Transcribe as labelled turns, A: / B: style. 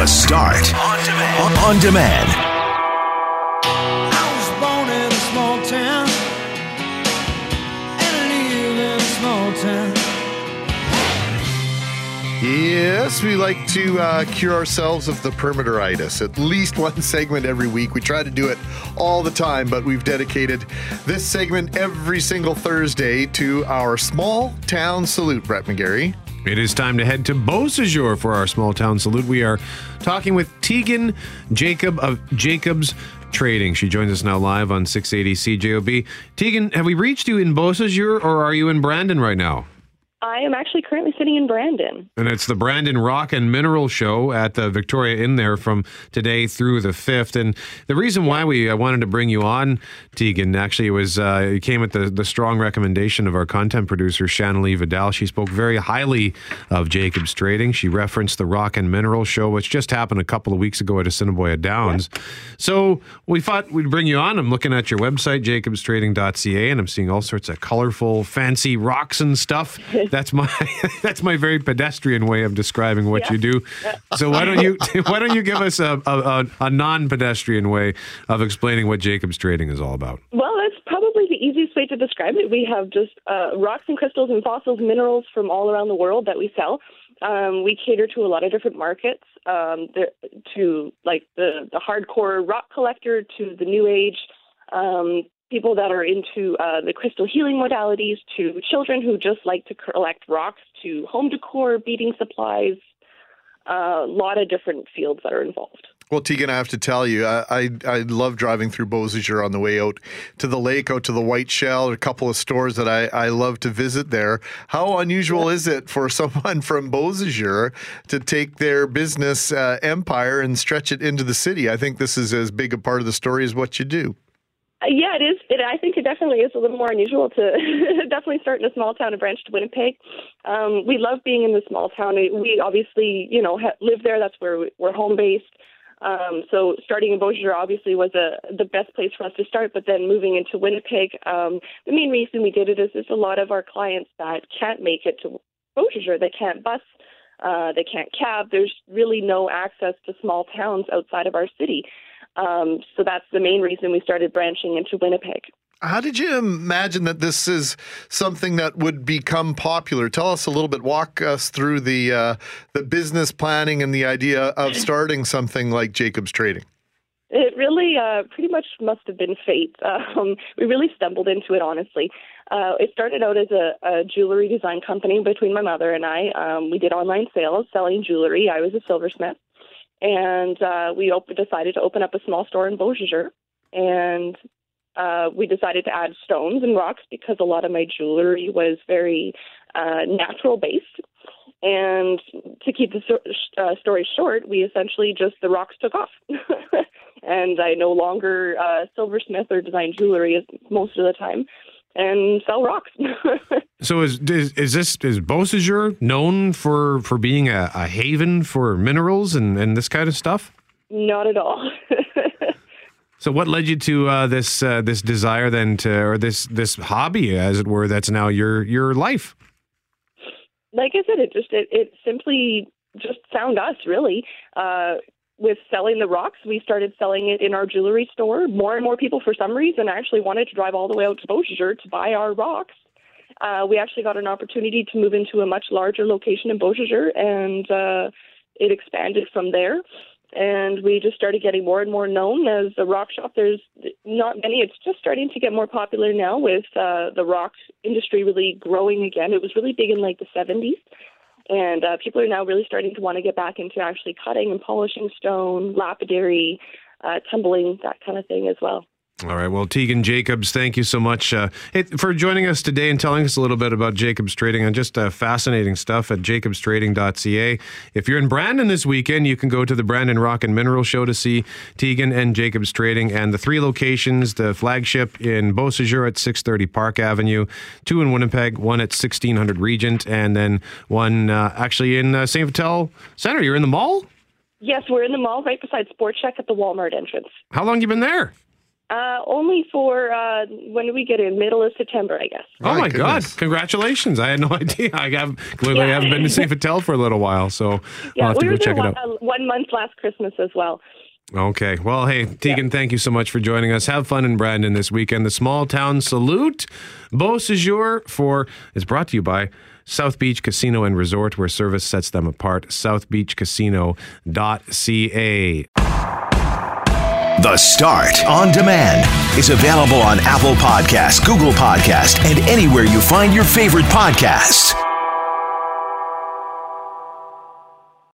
A: The Start on demand. On demand.
B: I was born in a small town and I live in a small town.
C: Yes, we like to uh, cure ourselves of the perimeteritis. At least one segment every week. We try to do it all the time, but we've dedicated this segment every single Thursday to our small town salute, Brett McGarry.
D: It is time to head to Beausejour for our small town salute. We are talking with Tegan Jacob of Jacobs Trading. She joins us now live on 680 CJOB. Tegan, have we reached you in Beausejour or are you in Brandon right now?
E: I am actually currently sitting in Brandon.
D: And it's the Brandon Rock and Mineral Show at the Victoria Inn there from today through the 5th. And the reason why we I wanted to bring you on, Tegan, actually, it was uh, it came at the, the strong recommendation of our content producer, Shannon Lee Vidal. She spoke very highly of Jacobs Trading. She referenced the Rock and Mineral Show, which just happened a couple of weeks ago at Assiniboia Downs. So we thought we'd bring you on. I'm looking at your website, jacobstrading.ca, and I'm seeing all sorts of colorful, fancy rocks and stuff. That's my that's my very pedestrian way of describing what
E: Yeah.
D: you do. So why don't you why don't you give us a, a, a, non-pedestrian way of explaining what Jacobs Trading is all about?
E: Well, that's probably the easiest way to describe it. We have just uh, rocks and crystals and fossils, minerals from all around the world that we sell. Um, we cater to a lot of different markets, um, to like the, the hardcore rock collector, to the new age um, people that are into uh, the crystal healing modalities, to children who just like to collect rocks, to home decor, beading supplies. A lot of different fields that are involved.
C: Well, Tegan, I have to tell you, I, I I love driving through Beausejour on the way out to the lake, out to the Whiteshell, a couple of stores that I, I love to visit there. How unusual is it for someone from Beausejour to take their business uh, empire and stretch it into the city? I think this is as big a part of the story as what you do.
E: Uh, yeah, it is. It, I think it definitely is a little more unusual to definitely start in a small town and branch to Winnipeg. Um, we love being in the small town. We obviously, you know, ha- live there. That's where we- we're home based. Um, so starting in Beausejour obviously was a, the best place for us to start. But then moving into Winnipeg, um, the main reason we did it is there's a lot of our clients that can't make it to Beausejour. They can't bus. Uh, they can't cab. There's really no access to small towns outside of our city. Um, so that's the main reason we started branching into Winnipeg.
C: How did you imagine that this is something that would become popular? Tell us a little bit. Walk us through the uh, the business planning and the idea of starting something like Jacobs Trading.
E: It really uh, pretty much must have been fate. Um, we really stumbled into it, honestly. Uh, it started out as a, a jewelry design company between my mother and I. Um, we did online sales selling jewelry. I was a silversmith. And uh, we op- decided to open up a small store in Beausejour. And uh, we decided to add stones and rocks because a lot of my jewelry was very uh, natural based. And to keep the so- uh, story short, we essentially just the rocks took off, and I no longer uh, silversmith or design jewelry most of the time, and sell rocks.
D: So is is, is this is Beausejour known for for being a, a haven for minerals and, and this kind of stuff?
E: Not at all.
D: So what led you to uh, this uh, this desire then to or this this hobby as it were that's now your your life?
E: like I said, it just it, it simply just found us really. Uh, with selling the rocks, we started selling it in our jewelry store. More and more people, for some reason, actually wanted to drive all the way out to Beausejour to buy our rocks. Uh, we actually got an opportunity to move into a much larger location in Beausejour, and uh, it expanded from there. And we just started getting more and more known as a rock shop. There's not many. It's just starting to get more popular now with uh, the rock industry really growing again. It was really big in like the 70s. And uh, people are now really starting to want to get back into actually cutting and polishing stone, lapidary, uh, tumbling, that kind of thing as well.
D: All right. Well, Tegan Jacobs, thank you so much uh, for joining us today and telling us a little bit about Jacobs Trading and just uh, fascinating stuff at jacobstrading.ca. If you're in Brandon this weekend, you can go to the Brandon Rock and Mineral Show to see Tegan and Jacobs Trading and the three locations, the flagship in Beausejour at 630 Park Avenue, two in Winnipeg, one at 1600 Regent, and then one uh, actually in uh, St. Vital Center. You're in the mall?
E: Yes, we're in the mall right beside Sport Chek at the Walmart entrance.
D: How long you been there?
E: Uh, only for uh, when we get in? Middle of September, I guess.
D: Oh
C: My
D: my, God! Congratulations! I had no idea. I have clearly
E: Yeah.
D: haven't been to Saint Vital for a little while, so
E: Yeah,
D: I'll have to
E: we
D: go
E: were there
D: check it
E: one,
D: out.
E: uh, one month last Christmas as well.
D: Okay. Well, hey, Tegan, thank you so much for joining us. Have fun in Brandon this weekend. The Small Town Salute, Beausejour for is brought to you by South Beach Casino and Resort, where service sets them apart. SouthBeachCasino.ca.
A: The Start on Demand is available on Apple Podcasts, Google Podcasts, and anywhere you find your favorite podcasts.